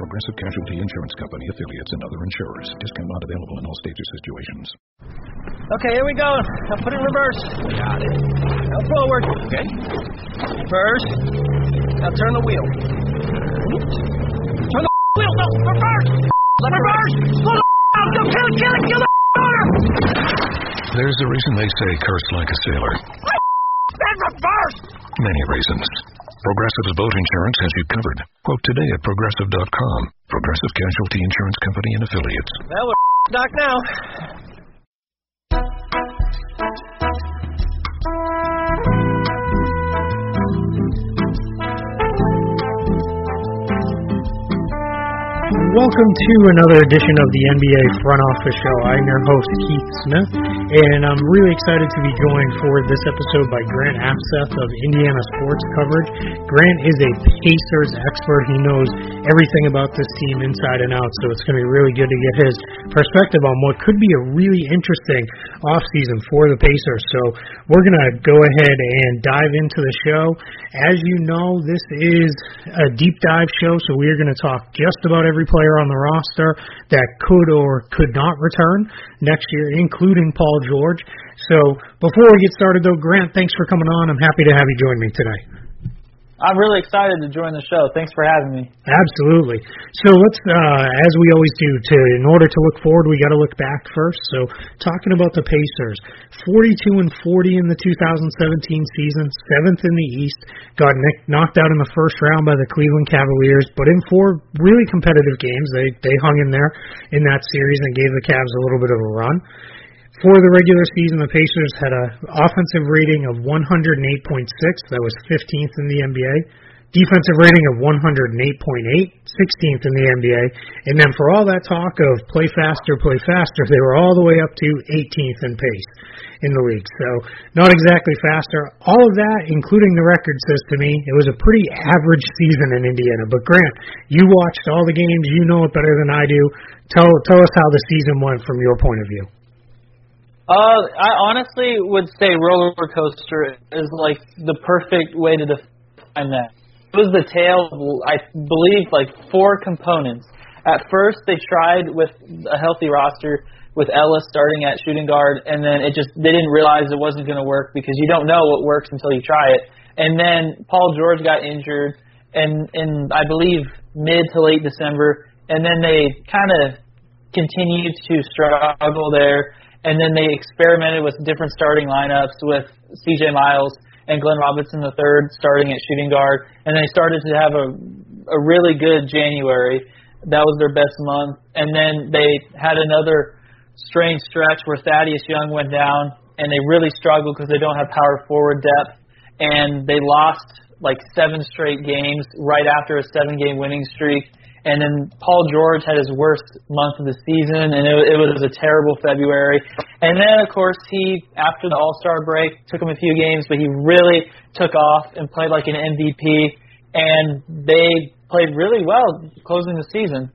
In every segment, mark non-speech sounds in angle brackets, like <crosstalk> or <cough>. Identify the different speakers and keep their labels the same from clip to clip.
Speaker 1: Progressive Casualty Insurance Company, affiliates, and other insurers. Discount not available in all states or situations.
Speaker 2: Okay, here we go. I'll put it in reverse.
Speaker 3: Got it.
Speaker 2: Now forward.
Speaker 3: Okay.
Speaker 2: Reverse. Now turn the wheel. Turn the <laughs> wheel. No, reverse. reverse. Slow the <laughs> down. Go kill it, kill it, kill the <laughs> motor.
Speaker 1: There's a reason they say curse like a sailor.
Speaker 2: Then reverse.
Speaker 1: Many reasons. Progressive's boat insurance has you covered. Quote today at progressive.com. Progressive Casualty Insurance Company and affiliates.
Speaker 2: Well, we're now.
Speaker 4: Welcome to another edition of the NBA Front Office Show. I'm your host, Keith Smith, and I'm really excited to be joined for this episode by Grant Afseth of Indiana Sports Coverage. Grant is a Pacers expert. He knows everything about this team inside and out, so it's going to be really good to get his perspective on what could be a really interesting offseason for the Pacers. So we're going to go ahead and dive into the show. As you know, this is a deep dive show, so we are going to talk just about every player on the roster that could or could not return next year, including Paul George. So before we get started, though, Grant, thanks for coming on. I'm happy to have you join me today.
Speaker 5: I'm really excited to join the show. Thanks for having me.
Speaker 4: Absolutely. So let's, uh, as we always do, to in order to look forward, we got to look back first. So talking about the Pacers, 42 and 40 in the 2017 season, seventh in the East, got knocked out in the first round by the Cleveland Cavaliers, but in four really competitive games, they they hung in there in that series and gave the Cavs a little bit of a run. For the regular season, the Pacers had an offensive rating of 108.6. That was 15th in the NBA. Defensive rating of 108.8, 16th in the NBA. And then for all that talk of play faster, play faster, they were all the way up to 18th in pace in the league. So not exactly faster. All of that, including the record, says to me it was a pretty average season in Indiana. But Grant, you watched all the games. You know it better than I do. Tell tell us how the season went from your point of view.
Speaker 5: Uh, I honestly would say roller coaster is like the perfect way to define that. It was the tale of, I believe, like four components. At first, they tried with a healthy roster with Ellis starting at shooting guard, and then it just they didn't realize it wasn't going to work because you don't know what works until you try it. And then Paul George got injured, and in I believe mid to late December, and then they kind of continued to struggle there and then they experimented with different starting lineups with C.J. Miles and Glenn Robinson III starting at shooting guard, and they started to have a a really good January. That was their best month, and then they had another strange stretch where Thaddeus Young went down, and they really struggled because they don't have power forward depth, and they lost like seven straight games right after a seven game winning streak and then Paul George had his worst month of the season, and it, it was a terrible February. And then, of course, he after the All Star break took him a few games, but he really took off and played like an MVP. And they played really well closing the season.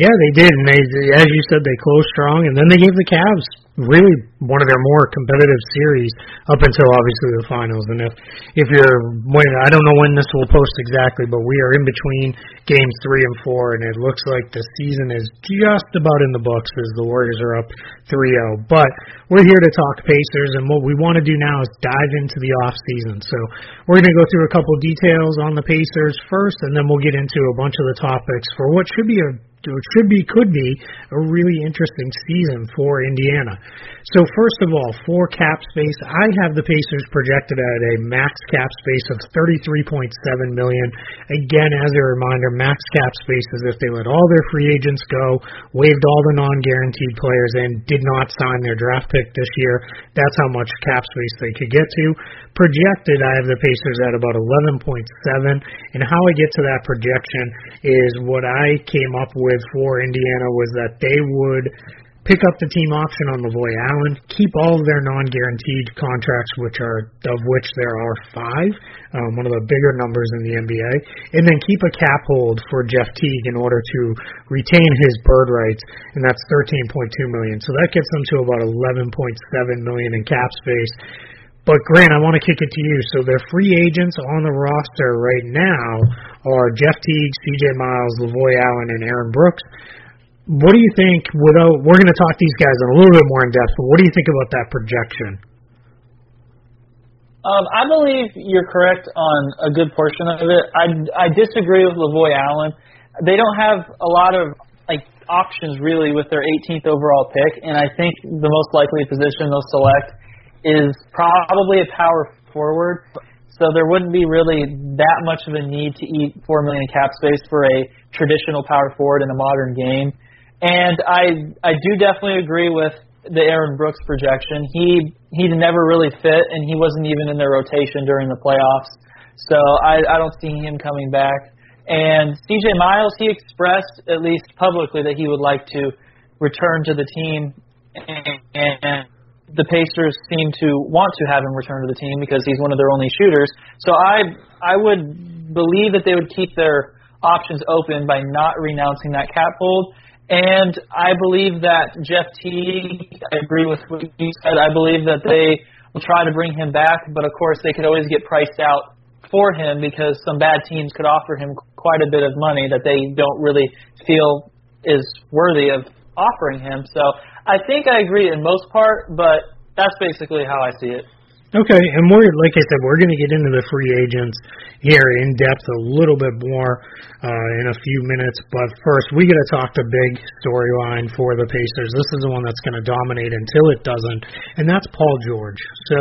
Speaker 4: Yeah, they did, and they, as you said, they closed strong, and then they gave the Cavs really one of their more competitive series up until obviously the finals. And if if you're when I don't know when this will post exactly, but we are in between games three and four, and it looks like the season is just about in the books as the Warriors are up 3-0. But we're here to talk Pacers, and what we want to do now is dive into the off season. So we're going to go through a couple details on the Pacers first, and then we'll get into a bunch of the topics for what should be a it should be, could be, a really interesting season for Indiana. So first of all, for cap space, I have the Pacers projected at a max cap space of 33.7 million. Again, as a reminder, max cap space is if they let all their free agents go, waived all the non-guaranteed players, and did not sign their draft pick this year. That's how much cap space they could get to. Projected, I have the Pacers at about 11.7, and how I get to that projection is what I came up with for Indiana was that they would pick up the team option on Lavoy Allen, keep all of their non-guaranteed contracts, which are of which there are five, um, one of the bigger numbers in the NBA, and then keep a cap hold for Jeff Teague in order to retain his bird rights, and that's 13.2 million. So that gets them to about 11.7 million in cap space. But Grant, I want to kick it to you. So their free agents on the roster right now are Jeff Teague, C.J. Miles, Lavoy Allen, and Aaron Brooks what do you think? Without we're going to talk these guys in a little bit more in depth, but what do you think about that projection?
Speaker 5: Um, I believe you're correct on a good portion of it. I I disagree with Lavoy Allen. They don't have a lot of like options really with their 18th overall pick, and I think the most likely position they'll select is probably a power forward. So there wouldn't be really that much of a need to eat four million cap space for a traditional power forward in a modern game. And I I do definitely agree with the Aaron Brooks projection. He he never really fit, and he wasn't even in their rotation during the playoffs. So I I don't see him coming back. And CJ Miles, he expressed at least publicly that he would like to return to the team, and, and the Pacers seem to want to have him return to the team because he's one of their only shooters. So I I would believe that they would keep their options open by not renouncing that cap hold and I believe that Jeff Teague, I agree with what you said. I believe that they will try to bring him back, but of course they could always get priced out for him because some bad teams could offer him quite a bit of money that they don't really feel is worthy of offering him. So I think I agree in most part, but that's basically how I see it.
Speaker 4: Okay, and we're like I said, we're going to get into the free agents here in depth a little bit more uh, in a few minutes. But first, we got to talk the big storyline for the Pacers. This is the one that's going to dominate until it doesn't, and that's Paul George. So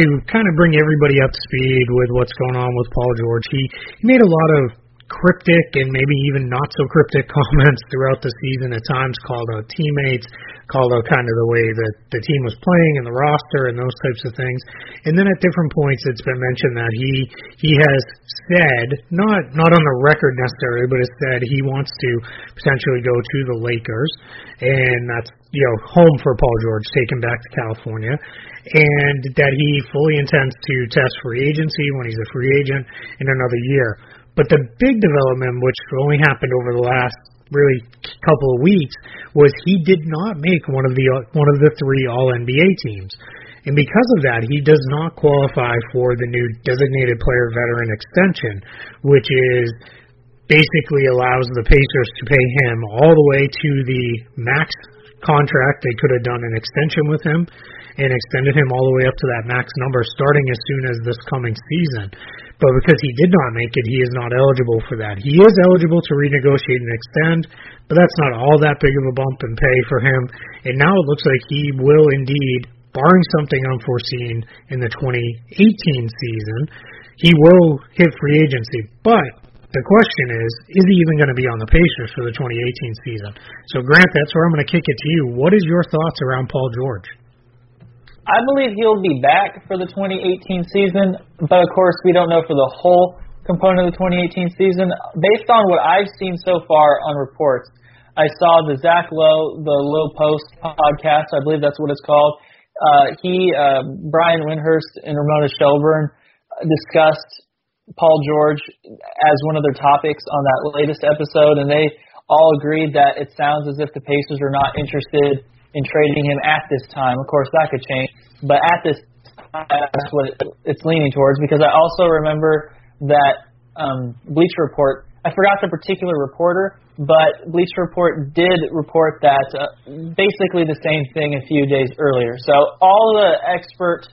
Speaker 4: to kind of bring everybody up to speed with what's going on with Paul George, he, he made a lot of cryptic and maybe even not so cryptic <laughs> comments throughout the season at times called out teammates, called out kind of the way that the team was playing and the roster and those types of things. And then at different points it's been mentioned that he he has said, not not on the record necessarily, but has said he wants to potentially go to the Lakers and that's you know, home for Paul George, taken back to California, and that he fully intends to test free agency when he's a free agent in another year. But the big development, which only happened over the last really couple of weeks, was he did not make one of the uh, one of the three All NBA teams. And because of that, he does not qualify for the new designated player veteran extension, which is basically allows the Pacers to pay him all the way to the max contract. They could have done an extension with him and extended him all the way up to that max number starting as soon as this coming season. But because he did not make it, he is not eligible for that. He is eligible to renegotiate and extend, but that's not all that big of a bump in pay for him. And now it looks like he will indeed, barring something unforeseen in the 2018 season, he will hit free agency. But the question is, is he even going to be on the Pacers for the 2018 season? So, Grant, that's where I'm going to kick it to you. What is your thoughts around Paul George?
Speaker 5: I believe he'll be back for the 2018 season, but of course we don't know for the whole component of the 2018 season. Based on what I've seen so far on reports, I saw the Zach Lowe, the Lowe Post podcast, I believe that's what it's called. Uh, he, uh, Brian Windhorst, and Ramona Shelburne discussed Paul George as one of their topics on that latest episode, and they all agreed that it sounds as if the Pacers are not interested in trading him at this time. Of course, that could change, but at this time, that's what it's leaning towards. Because I also remember that um, Bleacher Report. I forgot the particular reporter, but Bleacher Report did report that uh, basically the same thing a few days earlier. So all the expert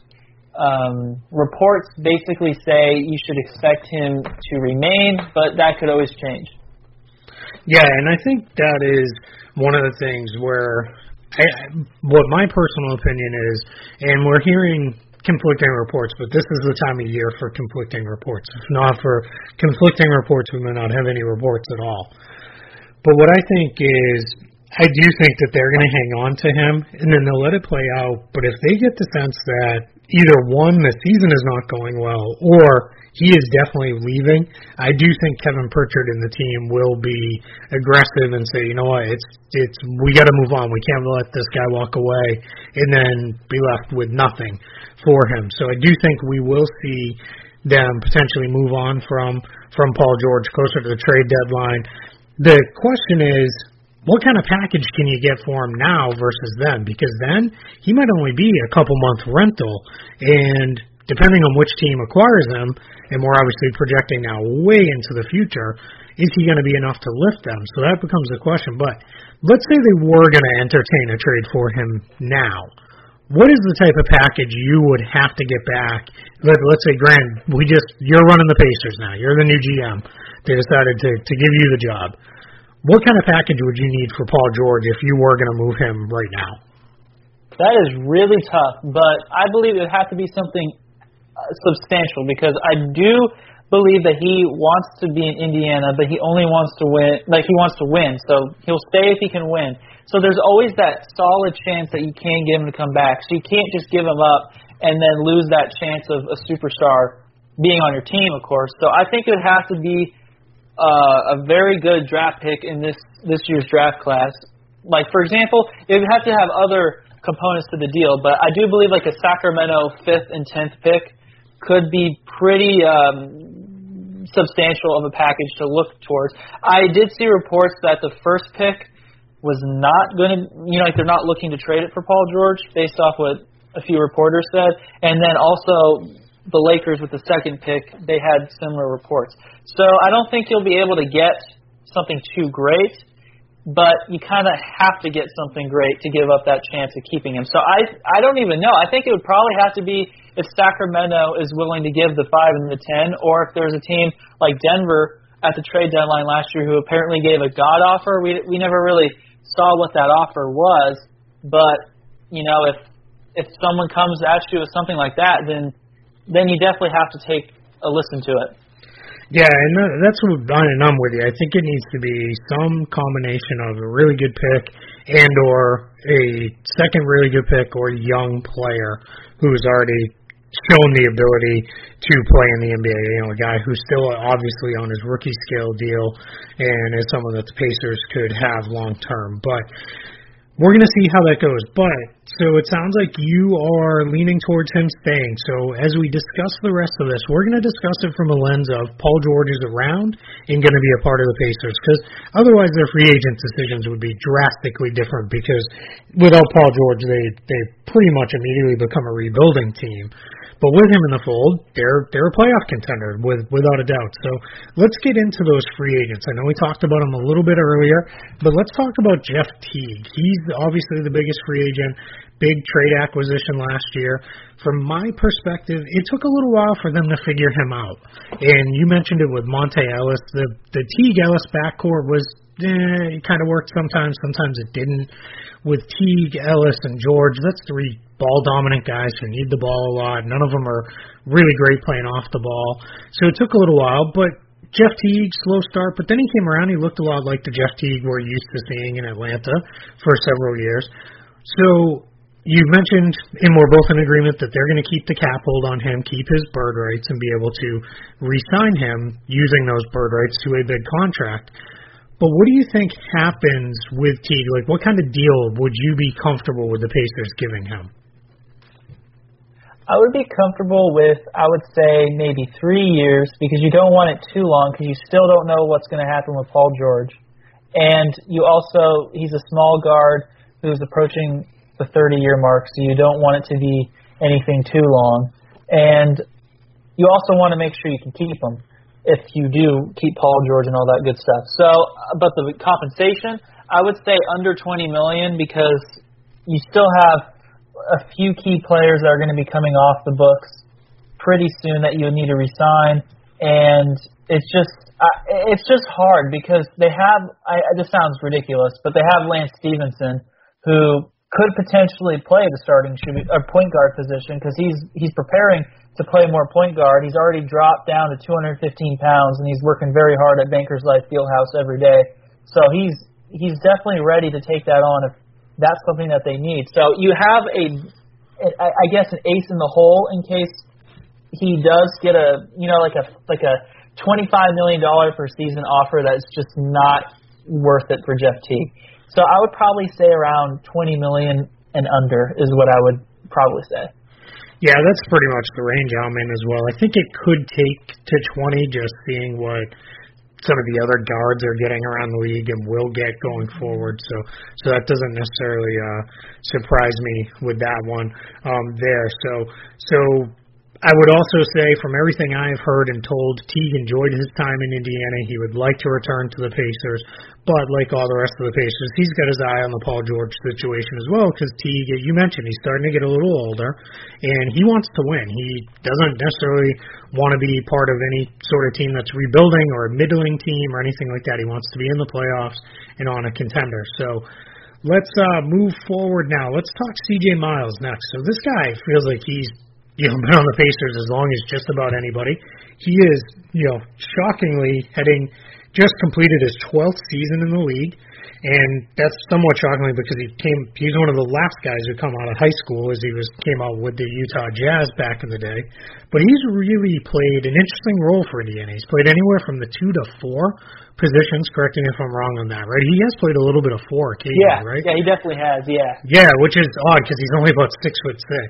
Speaker 5: um, reports basically say you should expect him to remain, but that could always change.
Speaker 4: Yeah, and I think that is one of the things where what my personal opinion is, and we're hearing conflicting reports, but this is the time of year for conflicting reports. If not for conflicting reports, we may not have any reports at all. But what I think is, I do think that they're going to hang on to him, and then they'll let it play out. But if they get the sense that either one, the season is not going well, or he is definitely leaving. I do think Kevin Pritchard and the team will be aggressive and say, you know what, it's it's we got to move on. We can't let this guy walk away and then be left with nothing for him. So I do think we will see them potentially move on from from Paul George closer to the trade deadline. The question is, what kind of package can you get for him now versus then? Because then he might only be a couple month rental, and depending on which team acquires him, and we're obviously projecting now way into the future, is he going to be enough to lift them? So that becomes the question. But let's say they were going to entertain a trade for him now. What is the type of package you would have to get back? Let, let's say, Grant, we just you're running the Pacers now. You're the new GM. They decided to to give you the job. What kind of package would you need for Paul George if you were going to move him right now?
Speaker 5: That is really tough, but I believe it would have to be something uh, substantial because I do believe that he wants to be in Indiana, but he only wants to win. Like he wants to win, so he'll stay if he can win. So there's always that solid chance that you can get him to come back. So you can't just give him up and then lose that chance of a superstar being on your team, of course. So I think it would have to be uh, a very good draft pick in this this year's draft class. Like for example, it would have to have other components to the deal, but I do believe like a Sacramento fifth and tenth pick could be pretty um, substantial of a package to look towards. I did see reports that the first pick was not going to, you know, like they're not looking to trade it for Paul George based off what a few reporters said. And then also the Lakers with the second pick, they had similar reports. So I don't think you'll be able to get something too great, but you kind of have to get something great to give up that chance of keeping him. So I I don't even know. I think it would probably have to be if Sacramento is willing to give the five and the ten, or if there's a team like Denver at the trade deadline last year who apparently gave a god offer. We we never really saw what that offer was, but you know, if if someone comes at you with something like that, then then you definitely have to take a listen to it.
Speaker 4: Yeah, and that's what and I'm with you. I think it needs to be some combination of a really good pick and or a second really good pick or young player who's already shown the ability to play in the NBA. You know, a guy who's still obviously on his rookie scale deal and is someone that the Pacers could have long term. But we're going to see how that goes. But so it sounds like you are leaning towards him staying. So as we discuss the rest of this, we're going to discuss it from a lens of Paul George is around and going to be a part of the Pacers because otherwise their free agent decisions would be drastically different because without Paul George they they pretty much immediately become a rebuilding team. But with him in the fold, they're they're a playoff contender with without a doubt. So let's get into those free agents. I know we talked about him a little bit earlier, but let's talk about Jeff Teague. He's obviously the biggest free agent, big trade acquisition last year. From my perspective, it took a little while for them to figure him out. And you mentioned it with Monta Ellis. The the Teague Ellis backcourt was eh, it kind of worked sometimes, sometimes it didn't. With Teague, Ellis, and George, that's three ball dominant guys who need the ball a lot. None of them are really great playing off the ball. So it took a little while, but Jeff Teague, slow start, but then he came around. He looked a lot like the Jeff Teague we're used to seeing in Atlanta for several years. So you mentioned, and we're both in agreement that they're going to keep the cap hold on him, keep his bird rights, and be able to re-sign him using those bird rights to a big contract. But what do you think happens with Teague? Like, what kind of deal would you be comfortable with the Pacers giving him?
Speaker 5: I would be comfortable with, I would say, maybe three years because you don't want it too long because you still don't know what's going to happen with Paul George. And you also, he's a small guard who's approaching the 30 year mark, so you don't want it to be anything too long. And you also want to make sure you can keep him if you do keep Paul George and all that good stuff. So, but the compensation, I would say under 20 million because you still have a few key players that are going to be coming off the books pretty soon that you need to resign, and it's just uh, it's just hard because they have. I, this sounds ridiculous, but they have Lance Stephenson, who could potentially play the starting or point guard position because he's he's preparing to play more point guard. He's already dropped down to 215 pounds, and he's working very hard at Bankers Life Fieldhouse every day. So he's he's definitely ready to take that on if that's something that they need. So you have a I, guess an ace in the hole in case he does get a you know like a like a twenty five million dollar per season offer that's just not worth it for Jeff Teague. So I would probably say around twenty million and under is what I would probably say.
Speaker 4: Yeah, that's pretty much the range I'm in as well. I think it could take to 20 just seeing what some of the other guards are getting around the league and will get going forward. So so that doesn't necessarily uh surprise me with that one um there. So so I would also say, from everything I have heard and told, Teague enjoyed his time in Indiana. He would like to return to the Pacers, but like all the rest of the Pacers, he's got his eye on the Paul George situation as well. Because Teague, you mentioned, he's starting to get a little older, and he wants to win. He doesn't necessarily want to be part of any sort of team that's rebuilding or a middling team or anything like that. He wants to be in the playoffs and on a contender. So. Let's uh, move forward now. Let's talk CJ Miles next. So this guy feels like he's you know, been on the Pacers as long as just about anybody. He is, you know, shockingly heading just completed his 12th season in the league, and that's somewhat shockingly because he came. He's one of the last guys who come out of high school as he was came out with the Utah Jazz back in the day. But he's really played an interesting role for Indiana. He's played anywhere from the two to four positions. Correct me if I'm wrong on that. Right? He has played a little bit of four occasionally.
Speaker 5: Yeah,
Speaker 4: right?
Speaker 5: yeah, he definitely has. Yeah.
Speaker 4: Yeah, which is odd because he's only about six foot six.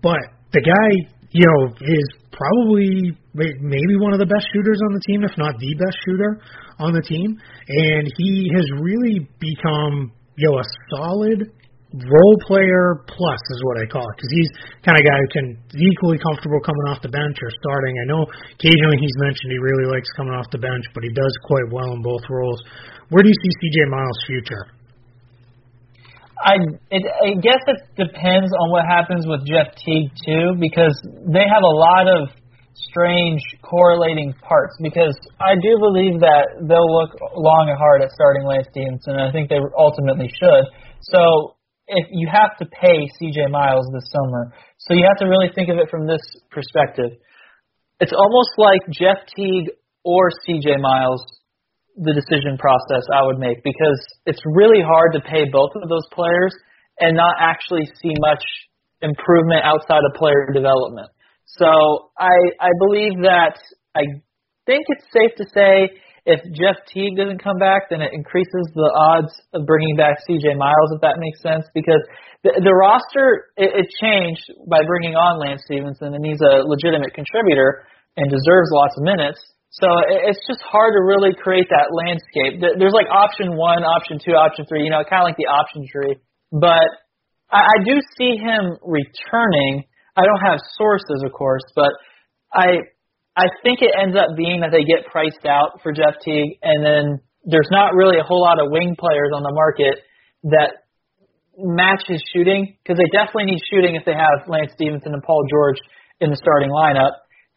Speaker 4: But the guy, you know, is probably maybe one of the best shooters on the team, if not the best shooter on the team. And he has really become, you know, a solid role player plus is what I call it because he's kind of guy who can equally comfortable coming off the bench or starting. I know occasionally he's mentioned he really likes coming off the bench, but he does quite well in both roles. Where do you see CJ Miles' future?
Speaker 5: I it, I guess it depends on what happens with Jeff Teague too, because they have a lot of strange correlating parts. Because I do believe that they'll look long and hard at starting Lance Stephenson, and I think they ultimately should. So if you have to pay CJ Miles this summer, so you have to really think of it from this perspective. It's almost like Jeff Teague or CJ Miles the decision process I would make because it's really hard to pay both of those players and not actually see much improvement outside of player development. So I I believe that I think it's safe to say if Jeff Teague doesn't come back, then it increases the odds of bringing back CJ Miles, if that makes sense, because the, the roster it, it changed by bringing on Lance Stephenson, and he's a legitimate contributor and deserves lots of minutes. So it's just hard to really create that landscape. There's like option one, option two, option three, you know, kind of like the option tree. But I, do see him returning. I don't have sources, of course, but I I think it ends up being that they get priced out for Jeff Teague, and then there's not really a whole lot of wing players on the market that match his shooting because they definitely need shooting if they have Lance Stephenson and Paul George in the starting lineup.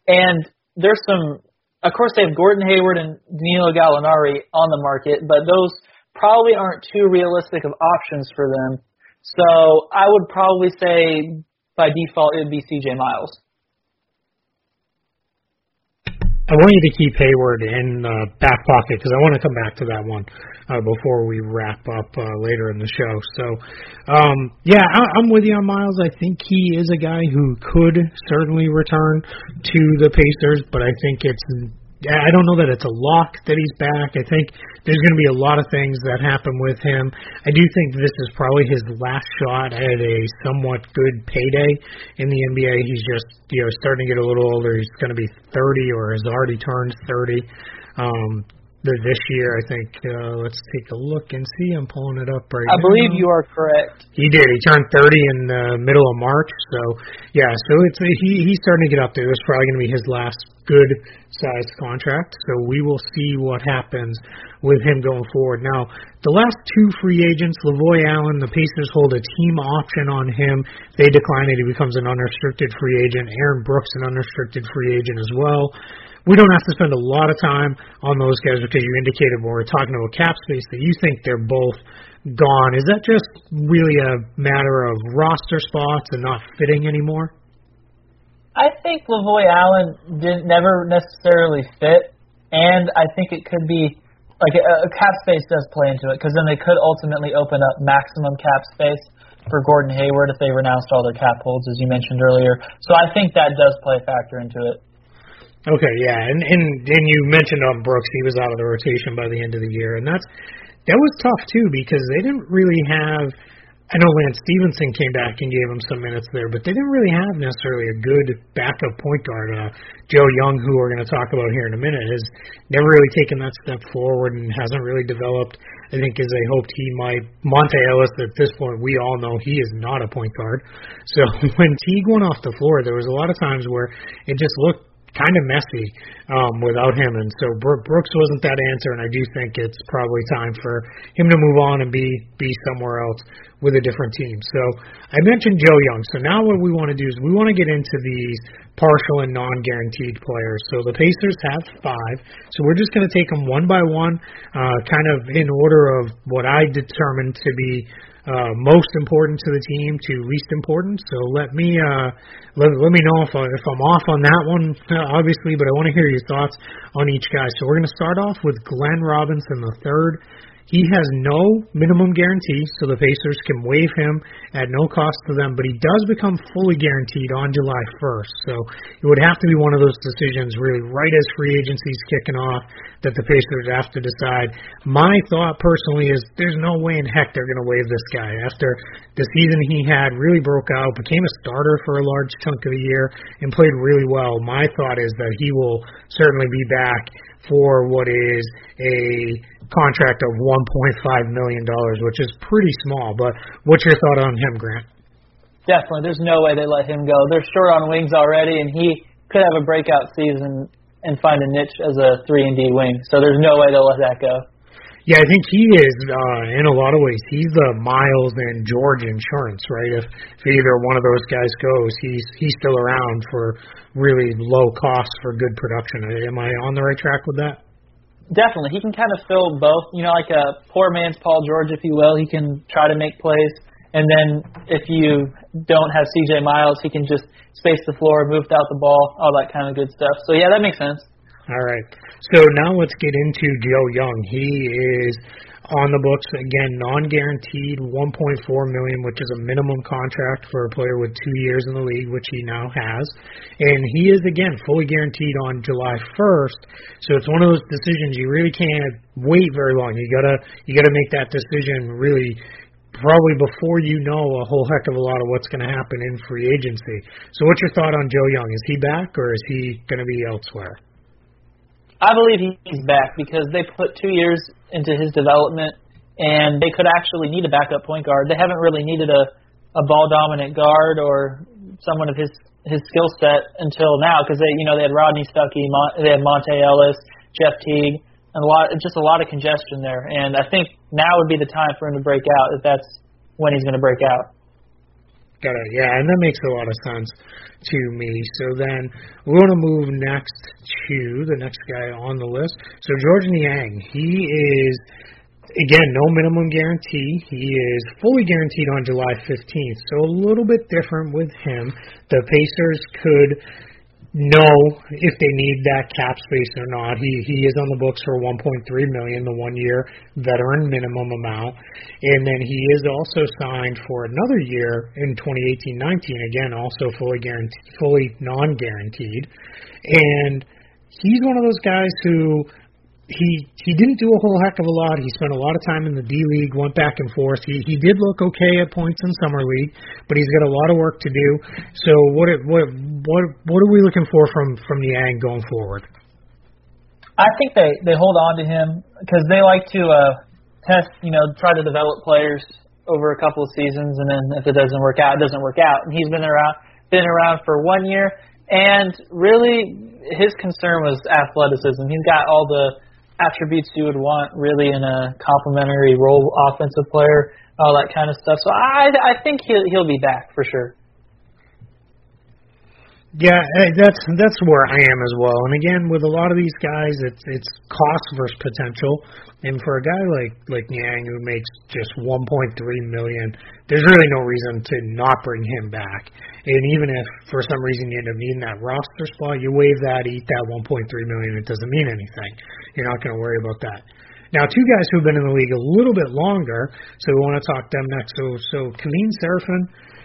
Speaker 5: And there's some of course, they have Gordon Hayward and Danilo Gallinari on the market, but those probably aren't too realistic of options for them. So I would probably say by default it would be CJ Miles.
Speaker 4: I want you to keep Hayward in uh, back pocket because I want to come back to that one uh, before we wrap up uh, later in the show. So, um, yeah, I, I'm with you on Miles. I think he is a guy who could certainly return to the Pacers, but I think it's I don't know that it's a lock that he's back. I think there's going to be a lot of things that happen with him. I do think this is probably his last shot at a somewhat good payday in the NBA. He's just, you know, starting to get a little older. He's going to be 30 or has already turned 30. Um, this year, I think. Uh, let's take a look and see. I'm pulling it up right
Speaker 5: I
Speaker 4: now.
Speaker 5: I believe you are correct.
Speaker 4: He did. He turned 30 in the middle of March. So yeah, so it's he he's starting to get up there. It's probably going to be his last good sized contract. So we will see what happens with him going forward. Now, the last two free agents, Lavoy Allen, the Pacers hold a team option on him. They decline it, he becomes an unrestricted free agent. Aaron Brooks, an unrestricted free agent as well we don't have to spend a lot of time on those guys because you indicated when we are talking about cap space that you think they're both gone. Is that just really a matter of roster spots and not fitting anymore?
Speaker 5: I think Lavoy Allen didn't never necessarily fit, and I think it could be like a, a cap space does play into it because then they could ultimately open up maximum cap space for Gordon Hayward if they renounced all their cap holds, as you mentioned earlier. So I think that does play a factor into it.
Speaker 4: Okay, yeah, and and and you mentioned on Brooks, he was out of the rotation by the end of the year, and that's that was tough too because they didn't really have. I know Lance Stephenson came back and gave him some minutes there, but they didn't really have necessarily a good backup point guard. Uh, Joe Young, who we're going to talk about here in a minute, has never really taken that step forward and hasn't really developed. I think as they hoped he might. Monta Ellis, at this point, we all know he is not a point guard. So <laughs> when Teague went off the floor, there was a lot of times where it just looked kind of messy um, without him. And so Brooks wasn't that answer, and I do think it's probably time for him to move on and be be somewhere else with a different team. So I mentioned Joe Young. So now what we want to do is we want to get into these partial and non-guaranteed players. So the Pacers have five. So we're just going to take them one by one, uh, kind of in order of what I determined to be uh, most important to the team to least important. So let me uh, let, let me know if, I, if I'm off on that one, <laughs> obviously. But I want to hear your thoughts on each guy. So we're going to start off with Glenn Robinson the third. He has no minimum guarantee, so the Pacers can waive him at no cost to them, but he does become fully guaranteed on July 1st. So it would have to be one of those decisions really right as free agency is kicking off that the Pacers have to decide. My thought personally is there's no way in heck they're going to waive this guy. After the season he had really broke out, became a starter for a large chunk of the year, and played really well. My thought is that he will certainly be back for what is a contract of $1.5 million, which is pretty small. But what's your thought on him, Grant?
Speaker 5: Definitely. There's no way they let him go. They're short on wings already, and he could have a breakout season and find a niche as a 3 and D wing. So there's no way they'll let that go.
Speaker 4: Yeah, I think he is uh, in a lot of ways. He's the Miles and George insurance, right? If, if either one of those guys goes, he's he's still around for really low cost for good production. Am I on the right track with that?
Speaker 5: Definitely, he can kind of fill both. You know, like a poor man's Paul George, if you will. He can try to make plays, and then if you don't have C.J. Miles, he can just space the floor, move out the ball, all that kind of good stuff. So yeah, that makes sense.
Speaker 4: All right. So now let's get into Joe Young. He is on the books again, non-guaranteed, 1.4 million, which is a minimum contract for a player with two years in the league, which he now has, and he is again fully guaranteed on July 1st. So it's one of those decisions you really can't wait very long. You gotta you gotta make that decision really probably before you know a whole heck of a lot of what's going to happen in free agency. So what's your thought on Joe Young? Is he back or is he going to be elsewhere?
Speaker 5: I believe he's back because they put two years into his development, and they could actually need a backup point guard. They haven't really needed a a ball dominant guard or someone of his his skill set until now because they you know they had Rodney Stuckey, Mon- they had Monta Ellis, Jeff Teague, and a lot just a lot of congestion there. And I think now would be the time for him to break out if that's when he's going to break out.
Speaker 4: It. Yeah, and that makes a lot of sense to me. So then we want to move next to the next guy on the list. So George Niang, he is again no minimum guarantee. He is fully guaranteed on July 15th. So a little bit different with him. The Pacers could know if they need that cap space or not. He he is on the books for 1.3 million, the one year veteran minimum amount, and then he is also signed for another year in 2018-19. Again, also fully guaranteed, fully non-guaranteed, and he's one of those guys who he he didn't do a whole heck of a lot. He spent a lot of time in the D League, went back and forth. He he did look okay at points in summer league, but he's got a lot of work to do. So what what what what are we looking for from from Niang going forward?
Speaker 5: I think they they hold on to him because they like to uh, test, you know, try to develop players over a couple of seasons, and then if it doesn't work out, it doesn't work out. And he's been around been around for one year, and really his concern was athleticism. He's got all the attributes you would want really in a complementary role offensive player, all that kind of stuff. So I I think he'll he'll be back for sure.
Speaker 4: Yeah, that's that's where I am as well. And again, with a lot of these guys, it's it's cost versus potential. And for a guy like like Niang who makes just 1.3 million, there's really no reason to not bring him back. And even if for some reason you end up needing that roster spot, you waive that, eat that 1.3 million. It doesn't mean anything. You're not going to worry about that. Now, two guys who've been in the league a little bit longer, so we want to talk them next. So, so Kevin Seraphin,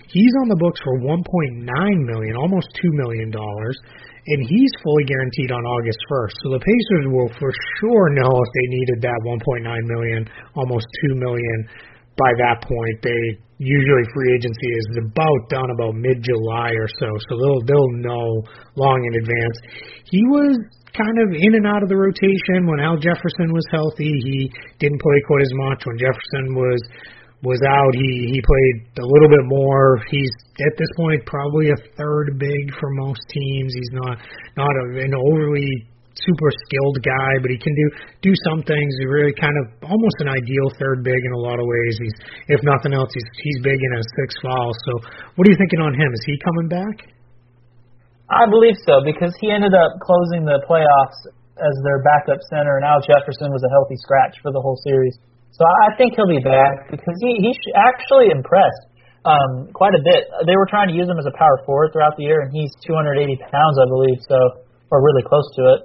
Speaker 4: he's on the books for 1.9 million, almost two million dollars, and he's fully guaranteed on August 1st. So the Pacers will for sure know if they needed that 1.9 million, almost two million by that point. They usually free agency is about done about mid July or so, so they'll they'll know long in advance. He was kind of in and out of the rotation. When Al Jefferson was healthy, he didn't play quite as much. When Jefferson was was out, he he played a little bit more. He's at this point probably a third big for most teams. He's not not a, an overly super skilled guy, but he can do do some things. He's really kind of almost an ideal third big in a lot of ways. He's if nothing else, he's he's big in a six foul. So what are you thinking on him? Is he coming back?
Speaker 5: I believe so because he ended up closing the playoffs as their backup center, and Al Jefferson was a healthy scratch for the whole series. So I think he'll be back because he he actually impressed um, quite a bit. They were trying to use him as a power forward throughout the year, and he's 280 pounds, I believe, so or really close to it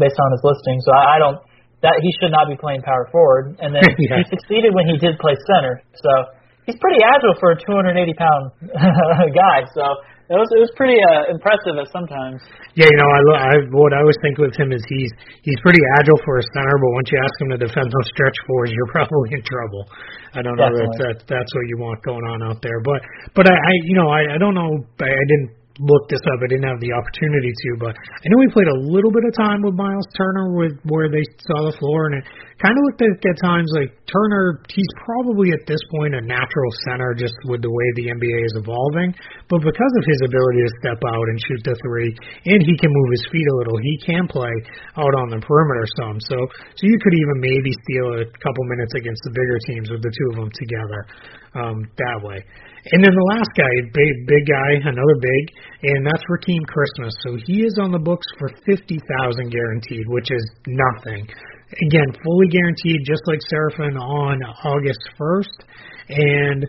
Speaker 5: based on his listing. So I, I don't that he should not be playing power forward. And then <laughs> yeah. he succeeded when he did play center. So he's pretty agile for a 280 pound <laughs> guy. So it was it was pretty uh, impressive at sometimes.
Speaker 4: Yeah, you know, I, I what I always think with him is he's he's pretty agile for a center, but once you ask him to defend those stretch fours, you're <laughs> probably in trouble. I don't know if that that's what you want going on out there, but but I, I you know I I don't know I, I didn't look this up. I didn't have the opportunity to, but I know we played a little bit of time with Miles Turner with where they saw the floor, and it kind of looked at, at times like Turner. He's probably at this point a natural center just with the way the NBA is evolving, but because of his ability to step out and shoot the three, and he can move his feet a little, he can play out on the perimeter some. So, so you could even maybe steal a couple minutes against the bigger teams with the two of them together um, that way. And then the last guy, big big guy, another big, and that's Rakeem Christmas. So he is on the books for fifty thousand guaranteed, which is nothing. Again, fully guaranteed, just like Seraphin on August first. And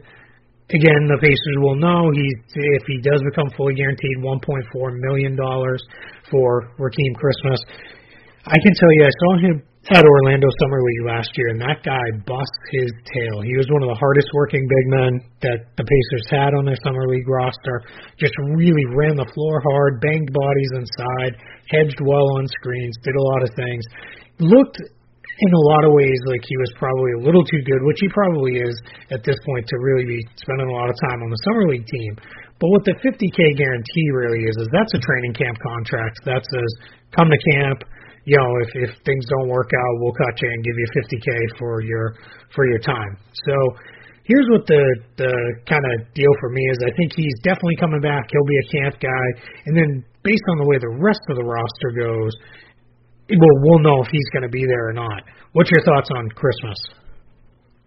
Speaker 4: again, the Pacers will know he's if he does become fully guaranteed, one point four million dollars for Rakeem Christmas. I can tell you, I saw him at Orlando Summer League last year, and that guy busts his tail. He was one of the hardest working big men that the Pacers had on their Summer League roster. Just really ran the floor hard, banged bodies inside, hedged well on screens, did a lot of things. Looked in a lot of ways like he was probably a little too good, which he probably is at this point to really be spending a lot of time on the Summer League team. But what the 50K guarantee really is, is that's a training camp contract that says come to camp you know, if if things don't work out, we'll cut you and give you 50k for your for your time. So here's what the the kind of deal for me is. I think he's definitely coming back. He'll be a camp guy, and then based on the way the rest of the roster goes, we'll we'll know if he's going to be there or not. What's your thoughts on Christmas?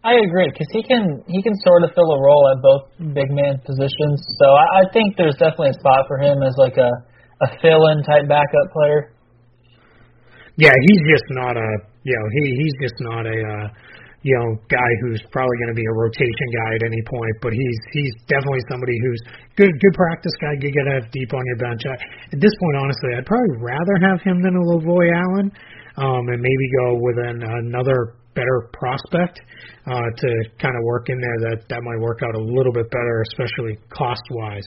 Speaker 5: I agree because he can he can sort of fill a role at both big man positions. So I, I think there's definitely a spot for him as like a a fill in type backup player.
Speaker 4: Yeah, he's just not a you know he he's just not a uh, you know guy who's probably going to be a rotation guy at any point. But he's he's definitely somebody who's good good practice guy, good get have deep on your bench. I, at this point, honestly, I'd probably rather have him than a Lavoy Allen, um, and maybe go with an, another better prospect uh, to kind of work in there. That that might work out a little bit better, especially cost wise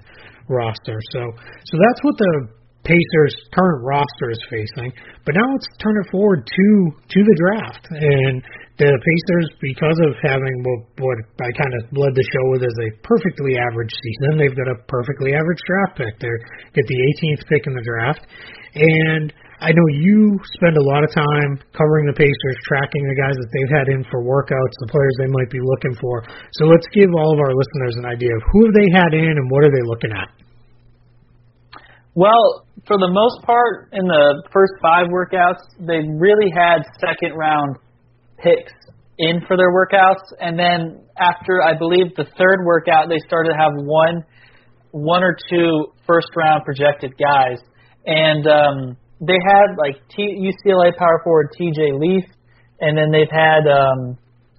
Speaker 4: roster. So so that's what the Pacers' current roster is facing. But now let's turn it forward to to the draft. And the Pacers, because of having what, what I kind of led the show with as a perfectly average season, they've got a perfectly average draft pick. They get the 18th pick in the draft. And I know you spend a lot of time covering the Pacers, tracking the guys that they've had in for workouts, the players they might be looking for. So let's give all of our listeners an idea of who have they had in and what are they looking at.
Speaker 5: Well, for the most part, in the first five workouts, they really had second round picks in for their workouts, and then after I believe the third workout, they started to have one, one or two first round projected guys, and um, they had like T- UCLA power forward T.J. Leaf, and then they've had um,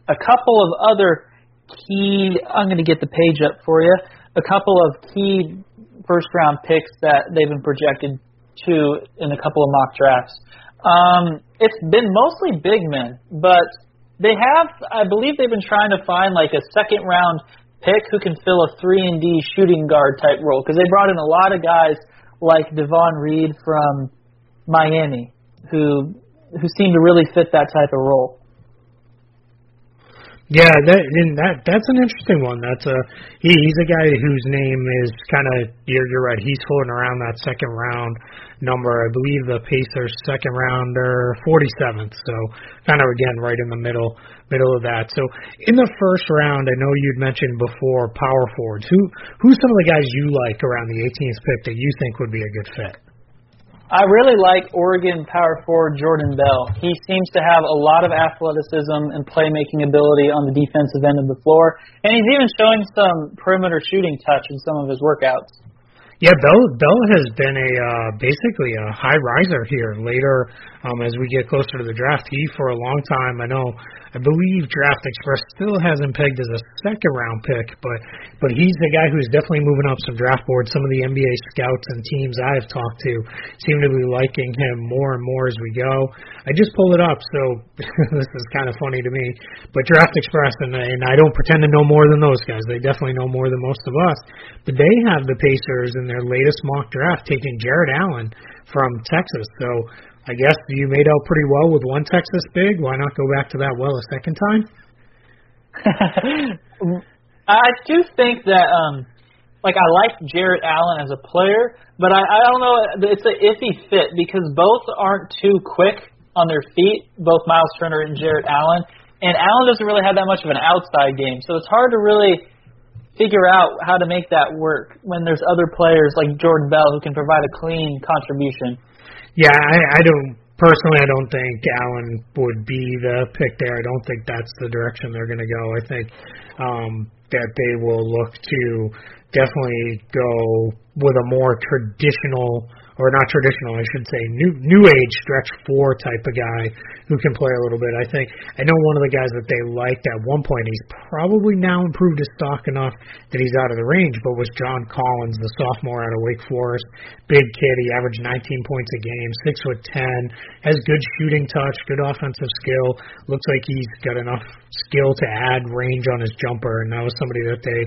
Speaker 5: a couple of other key. I'm going to get the page up for you. A couple of key first round picks that they've been projected to in a couple of mock drafts. Um, it's been mostly big men, but they have, I believe, they've been trying to find like a second round pick who can fill a three and D shooting guard type role because they brought in a lot of guys like Davon Reed from Miami who who seem to really fit that type of role.
Speaker 4: Yeah, that and that that's an interesting one. That's a he, he's a guy whose name is kind of you're you're right. He's floating around that second round number. I believe the Pacers second rounder, 47th. So kind of again right in the middle middle of that. So in the first round, I know you'd mentioned before power forwards. Who who's some of the guys you like around the 18th pick that you think would be a good fit?
Speaker 5: I really like Oregon power forward Jordan Bell. He seems to have a lot of athleticism and playmaking ability on the defensive end of the floor, and he's even showing some perimeter shooting touch in some of his workouts.
Speaker 4: Yeah, Bell Bell has been a uh, basically a high riser here. Later, um, as we get closer to the draft, he for a long time I know I believe Draft Express still has him pegged as a second round pick, but but he's the guy who's definitely moving up some draft boards. Some of the NBA scouts and teams I've talked to seem to be liking him more and more as we go. I just pulled it up, so <laughs> this is kind of funny to me. But Draft Express and and I don't pretend to know more than those guys. They definitely know more than most of us. But they have the Pacers in their latest mock draft taking Jarrett Allen from Texas. So I guess you made out pretty well with one Texas big. Why not go back to that well a second time? <laughs>
Speaker 5: I do think that um like I like Jarrett Allen as a player, but I, I don't know it's an iffy fit because both aren't too quick on their feet, both Miles Turner and Jarrett Allen. And Allen doesn't really have that much of an outside game, so it's hard to really figure out how to make that work when there's other players like Jordan Bell who can provide a clean contribution.
Speaker 4: Yeah, I, I don't personally. I don't think Allen would be the pick there. I don't think that's the direction they're going to go. I think um, that they will look to definitely go with a more traditional or not traditional, I should say, new new age stretch four type of guy who can play a little bit. I think I know one of the guys that they liked at one point. He's probably now improved his stock enough that he's out of the range, but was John Collins, the sophomore out of Wake Forest, big kid. He averaged 19 points a game, six foot ten, has good shooting touch, good offensive skill. Looks like he's got enough skill to add range on his jumper, and that was somebody that they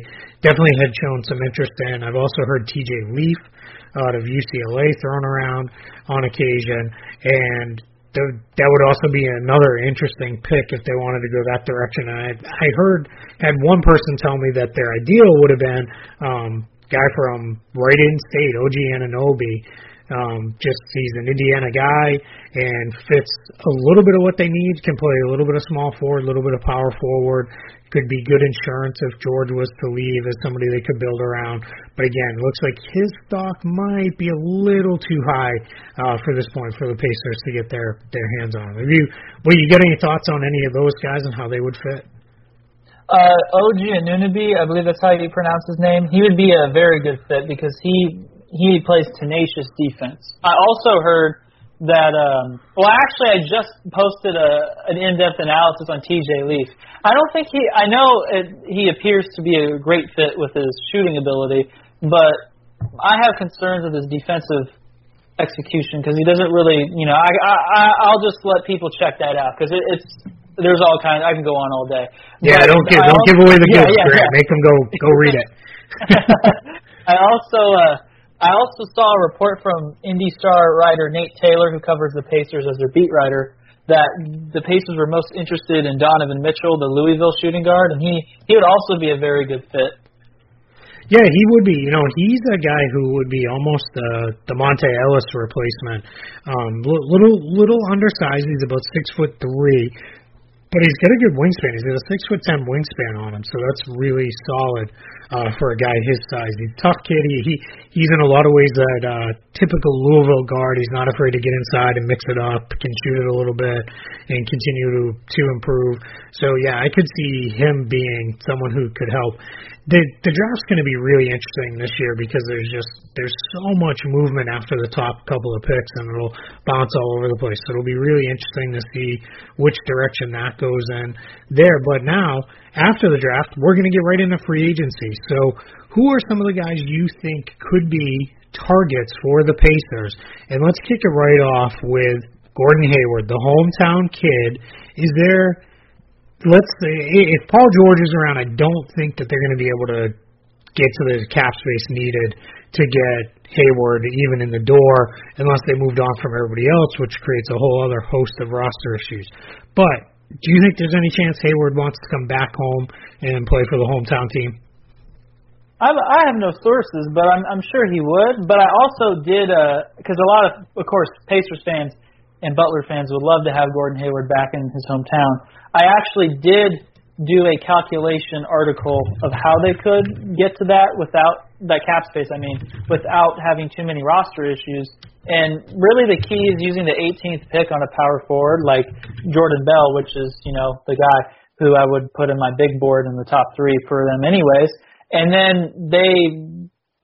Speaker 4: definitely had shown some interest in. I've also heard T.J. Leaf out of UCLA thrown around on occasion, and th- that would also be another interesting pick if they wanted to go that direction. I I heard had one person tell me that their ideal would have been um, guy from right in state, OG Anunoby. Um, just he's an Indiana guy and fits a little bit of what they need. Can play a little bit of small forward, a little bit of power forward could be good insurance if George was to leave as somebody they could build around. But again, looks like his stock might be a little too high uh, for this point for the Pacers to get their their hands on. Have you, will you get any thoughts on any of those guys and how they would fit?
Speaker 5: Uh, OG Anunoby, I believe that's how you pronounce his name. He would be a very good fit because he he plays tenacious defense. I also heard that um well actually I just posted a an in-depth analysis on TJ Leaf. I don't think he I know it, he appears to be a great fit with his shooting ability, but I have concerns with his defensive execution because he doesn't really, you know, I I I'll just let people check that out because it, it's there's all kinds. I can go on all day.
Speaker 4: Yeah,
Speaker 5: but
Speaker 4: don't give don't also, give away the
Speaker 5: yeah,
Speaker 4: gifts,
Speaker 5: yeah, Yeah.
Speaker 4: Make them go go read it. <laughs> <laughs>
Speaker 5: I also uh I also saw a report from Indy Star writer Nate Taylor, who covers the Pacers as their beat writer, that the Pacers were most interested in Donovan Mitchell, the Louisville shooting guard, and he he would also be a very good fit.
Speaker 4: Yeah, he would be. You know, he's a guy who would be almost the the Monta Ellis replacement. Um, little little undersized. He's about six foot three, but he's got a good wingspan. He's got a six foot ten wingspan on him, so that's really solid uh, for a guy his size. He's a tough kid. He, he he's in a lot of ways that uh, typical Louisville guard. He's not afraid to get inside and mix it up, can shoot it a little bit, and continue to to improve. So yeah, I could see him being someone who could help the the draft's going to be really interesting this year because there's just there's so much movement after the top couple of picks and it'll bounce all over the place. So it'll be really interesting to see which direction that goes in there. But now after the draft, we're going to get right into free agency. So who are some of the guys you think could be targets for the Pacers? And let's kick it right off with Gordon Hayward, the hometown kid. Is there let's if Paul George is around, I don't think that they're going to be able to get to the cap space needed to get Hayward even in the door unless they moved on from everybody else, which creates a whole other host of roster issues. But do you think there's any chance Hayward wants to come back home and play for the hometown team?
Speaker 5: I I have no sources, but I'm I'm sure he would. But I also did because uh, a lot of of course Pacers fans and Butler fans would love to have Gordon Hayward back in his hometown. I actually did do a calculation article of how they could get to that without that cap space. I mean, without having too many roster issues. And really, the key is using the 18th pick on a power forward like Jordan Bell, which is you know the guy who I would put in my big board in the top three for them, anyways and then they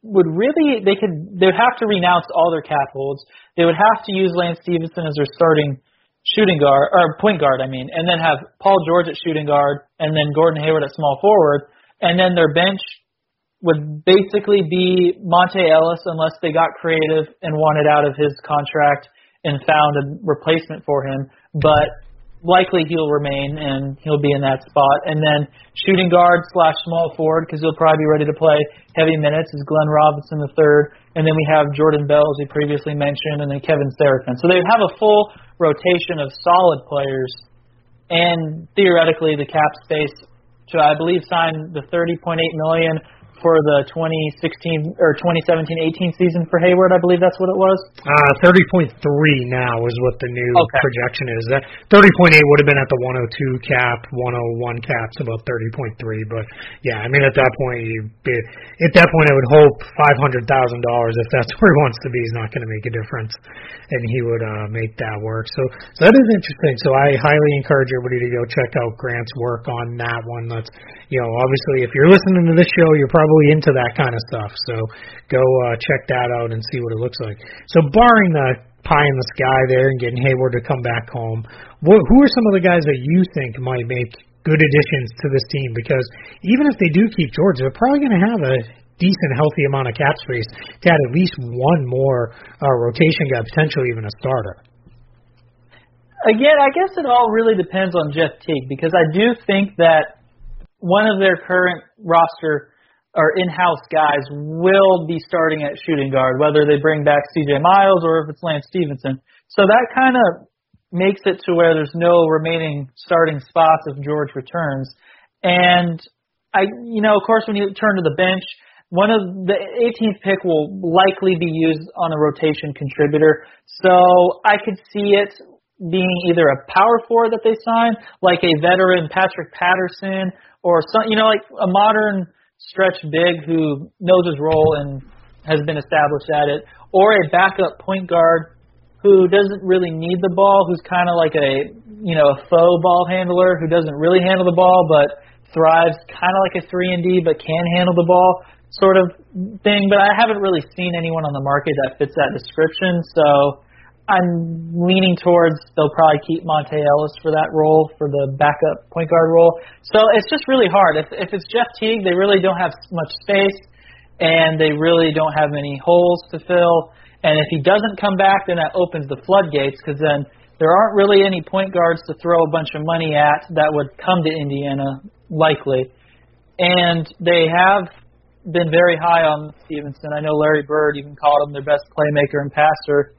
Speaker 5: would really they could they would have to renounce all their cap holds. They would have to use Lance Stephenson as their starting shooting guard or point guard, I mean, and then have Paul George at shooting guard and then Gordon Hayward at small forward, and then their bench would basically be Monta Ellis unless they got creative and wanted out of his contract and found a replacement for him. But likely he'll remain and he'll be in that spot. And then shooting guard slash small forward because he'll probably be ready to play heavy minutes is Glenn Robinson the third. And then we have Jordan Bell as we previously mentioned, and then Kevin Seraphin. So they have a full rotation of solid players, and theoretically the cap space to I believe sign the 30.8 million for the 2016 or 2017-18 season for Hayward. I believe that's what it was.
Speaker 4: Uh, 30.3 now is what the new
Speaker 5: okay.
Speaker 4: projection is. That 30.8 would have been at the 102 cap, 101 caps about 30.3. But yeah, I mean at that point, you at that point I would hope $500,000 if that's <laughs> where he wants to be is not going to make a difference, and he would uh, make that work. So so that is interesting. So I highly encourage everybody to go check out Grant's work on that one. That's you know obviously if you're listening to this show, you're probably into that kind of stuff. So go uh, check that out and see what it looks like. So barring the pie in the sky there and getting Hayward to come back home, what, who are some of the guys that you think might make good additions to this team? Because even if they do keep George, they're probably going to have a decent, healthy amount of cap space to add at least one more uh, rotation guy, potentially even a starter.
Speaker 5: Again, I guess it all really depends on Jeff Teague because I do think that one of their current roster or in-house guys will be starting at shooting guard, whether they bring back C.J. Miles or if it's Lance Stephenson. So that kind of makes it to where there's no remaining starting spots if George returns. And I, you know, of course, when you turn to the bench, one of the 18th pick will likely be used on a rotation contributor. So I could see it being either a power forward that they sign, like a veteran Patrick Patterson, or some, you know, like a modern stretch big who knows his role and has been established at it, or a backup point guard who doesn't really need the ball, who's kind of like a you know a faux ball handler who doesn't really handle the ball but thrives kind of like a three and D but can handle the ball sort of thing. But I haven't really seen anyone on the market that fits that description, so I'm leaning towards they'll probably keep Monta Ellis for that role, for the backup point guard role. So it's just really hard. If if it's Jeff Teague, they really don't have much space, and they really don't have many holes to fill. And if he doesn't come back, then that opens the floodgates because then there aren't really any point guards to throw a bunch of money at that would come to Indiana likely. And they have been very high on Stephenson. I know Larry Bird even called him their best playmaker and passer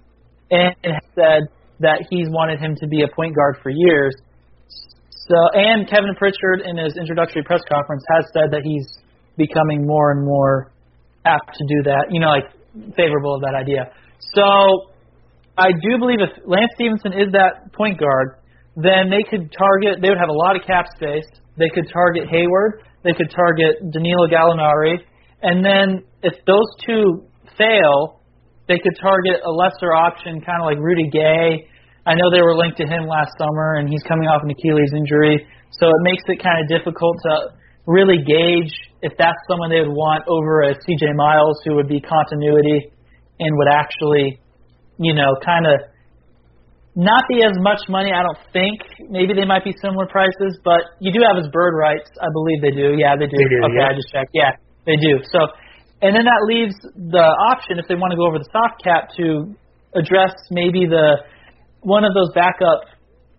Speaker 5: and said that he's wanted him to be a point guard for years. So, and Kevin Pritchard in his introductory press conference has said that he's becoming more and more apt to do that. You know, like favorable of that idea. So, I do believe if Lance Stephenson is that point guard, then they could target. They would have a lot of cap space. They could target Hayward. They could target Danilo Gallinari, and then if those two fail, they could target a lesser option, kind of like Rudy Gay. I know they were linked to him last summer, and he's coming off an Achilles injury, so it makes it kind of difficult to really gauge if that's someone they would want over a CJ Miles, who would be continuity and would actually, you know, kind of not be as much money, I don't think. Maybe they might be similar prices, but you do have his bird rights. I believe they do. Yeah, they do.
Speaker 4: They do
Speaker 5: okay,
Speaker 4: yeah.
Speaker 5: I just checked. Yeah, they do. So and then that leaves the option, if they want to go over the soft cap, to address maybe the one of those backup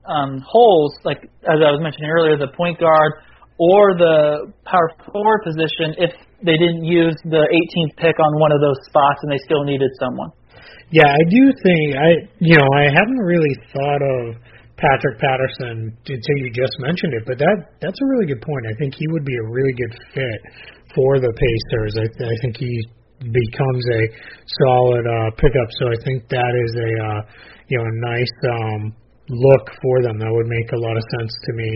Speaker 5: um, holes, like as I was mentioning earlier, the point guard or the power forward position if they didn't use the 18th pick on one of those spots and they still needed someone.
Speaker 4: Yeah, I do think I you know I haven't really thought of Patrick Patterson until you just mentioned it, but that that's a really good point. I think he would be a really good fit for the Pacers. I, I think he becomes a solid uh, pickup. So I think that is a uh, you know a nice um, look for them. That would make a lot of sense to me.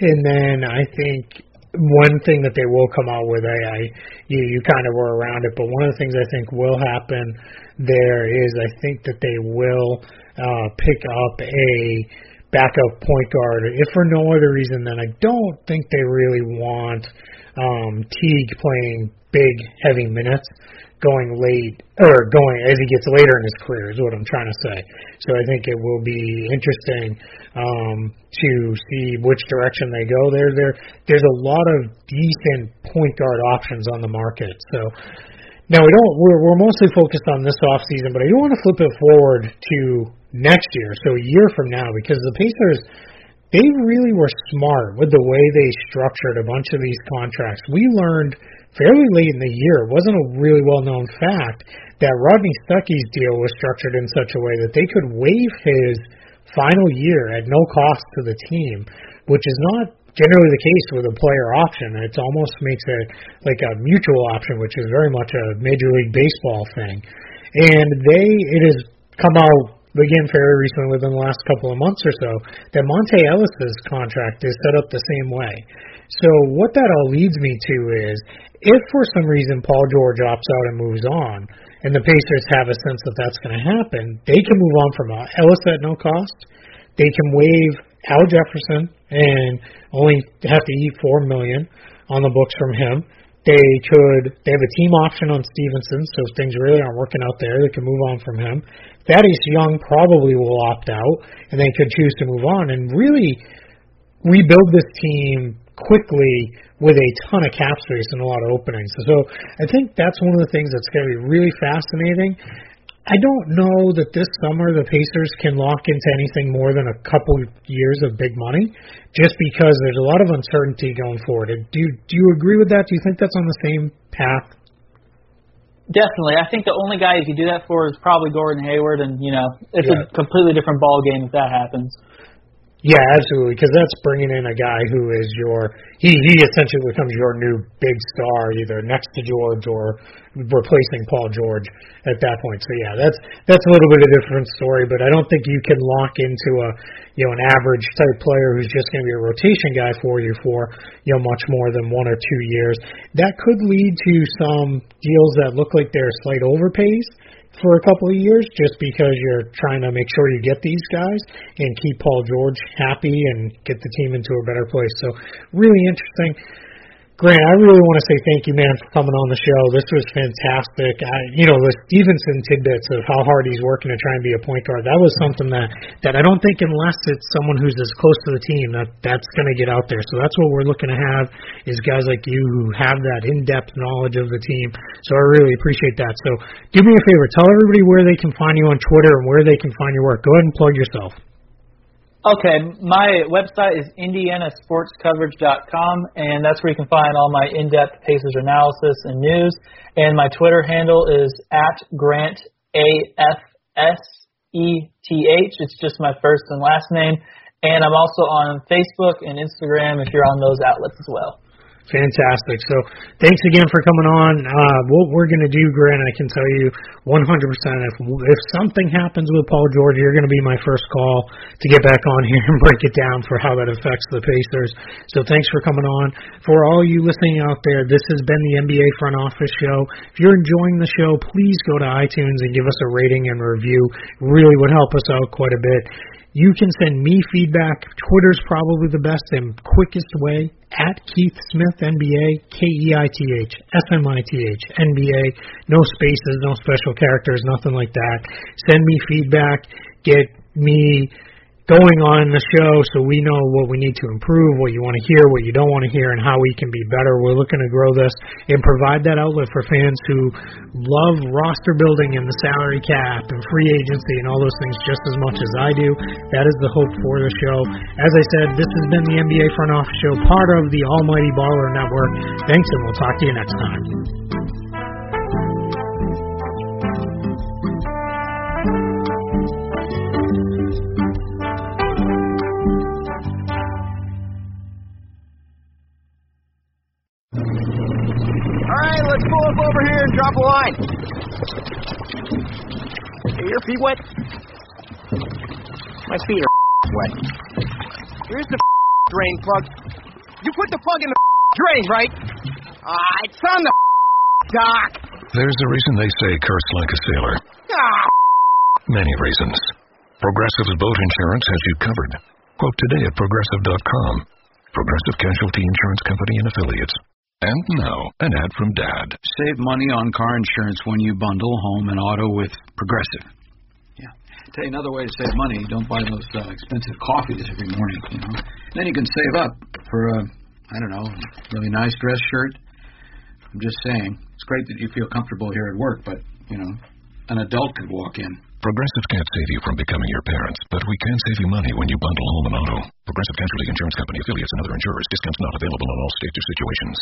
Speaker 4: And then I think one thing that they will come out with, I, I you, you kind of were around it, but one of the things I think will happen there is I think that they will uh, pick up a backup point guard, if for no other reason than I don't think they really want um, Teague playing big, heavy minutes going late or going as he gets later in his career is what I'm trying to say. So I think it will be interesting um, to see which direction they go. There, there, there's a lot of decent point guard options on the market. So now we don't. We're, we're mostly focused on this off season, but I do want to flip it forward to next year, so a year from now, because the Pacers they really were smart with the way they structured a bunch of these contracts. We learned fairly late in the year, it wasn't a really well known fact, that Rodney Stuckey's deal was structured in such a way that they could waive his final year at no cost to the team, which is not generally the case with a player option. It almost makes it like a mutual option, which is very much a Major League Baseball thing. And they, it has come out again fairly recently within the last couple of months or so that Monta Ellis's contract is set up the same way. So what that all leads me to is if for some reason Paul George opts out and moves on, and the Pacers have a sense that that's going to happen, they can move on from uh, Ellis at no cost. They can waive Al Jefferson and only have to eat four million on the books from him. They could they have a team option on Stephenson, so if things really aren't working out there, they can move on from him. Thaddeus Young probably will opt out, and they could choose to move on and really rebuild this team quickly with a ton of cap space and a lot of openings. So I think that's one of the things that's going to be really fascinating. I don't know that this summer the Pacers can lock into anything more than a couple years of big money, just because there's a lot of uncertainty going forward. Do do you agree with that? Do you think that's on the same path?
Speaker 5: Definitely. I think the only guy you could do that for is probably Gordon Hayward, and you know it's yeah. a completely different ball game if that happens.
Speaker 4: Yeah, absolutely, because that's bringing in a guy who is your he he essentially becomes your new big star, either next to George or replacing Paul George at that point. So yeah, that's that's a little bit of a different story, but I don't think you can lock into a you know an average type player who's just going to be a rotation guy for you for you know much more than one or two years. That could lead to some deals that look like they're slight overpays for a couple of years just because you're trying to make sure you get these guys and keep Paul George happy and get the team into a better place. So really interesting. Grant, I really want to say thank you, man, for coming on the show. This was fantastic. I, you know, the Stephenson tidbits of how hard he's working to try and be a point guard. That was something that that I don't think, unless it's someone who's as close to the team, that that's going to get out there. So that's what we're looking to have is guys like you who have that in-depth knowledge of the team. So I really appreciate that. So do me a favor, tell everybody where they can find you on Twitter and where they can find your work. Go ahead and plug yourself.
Speaker 5: Okay, my website is indianasportscoverage.com, and that's where you can find all my in-depth Pacers analysis and news. And my Twitter handle is at Grant A F S E T H. It's just my first and last name. And I'm also on Facebook and Instagram if you're on those outlets as well.
Speaker 4: Fantastic. So thanks again for coming on. Uh, what we're going to do, Grant, I can tell you 100%. If if something happens with Paul George, you're going to be my first call to get back on here and <laughs> break it down for how that affects the Pacers. So thanks for coming on. For all you listening out there, this has been the NBA Front Office Show. If you're enjoying the show, please go to iTunes and give us a rating and review. really would help us out quite a bit. You can send me feedback. Twitter's probably the best and quickest way at Keith Smith NBA, K E I T H S M I T H NBA. No spaces, no special characters, nothing like that. Send me feedback. Get me going on the show so we know what we need to improve, what you want to hear, what you don't want to hear, and how we can be better. We're looking to grow this and provide that outlet for fans who love roster building and the salary cap and free agency and all those things just as much as I do. That is the hope for the show. As I said, this has been the NBA Front Office Show, part of the Almighty Baller Network. Thanks, and we'll talk to you next time.
Speaker 3: Are your feet wet? My feet are <laughs> wet. Here's the <laughs> drain plug. You put the plug in the <laughs> drain, right? Ah, it's on the dock.
Speaker 1: There's a reason they say curse like a sailor.
Speaker 3: Ah,
Speaker 1: Many reasons. Progressive's boat insurance has you covered. Quote today at progressive.com. Progressive Casualty Insurance Company and affiliates. And now, an ad from Dad.
Speaker 6: Save money on car insurance when you bundle home and auto with Progressive. Tell you another way to save money: don't buy those uh, expensive coffees every morning. You know. Then you can save up for a, I don't know, really nice dress shirt. I'm just saying, it's great that you feel comfortable here at work, but you know, an adult could walk in.
Speaker 1: Progressive can't save you from becoming your parents, but we can save you money when you bundle home and auto. Progressive Casualty Insurance Company affiliates and other insurers. Discounts not available in all states or situations.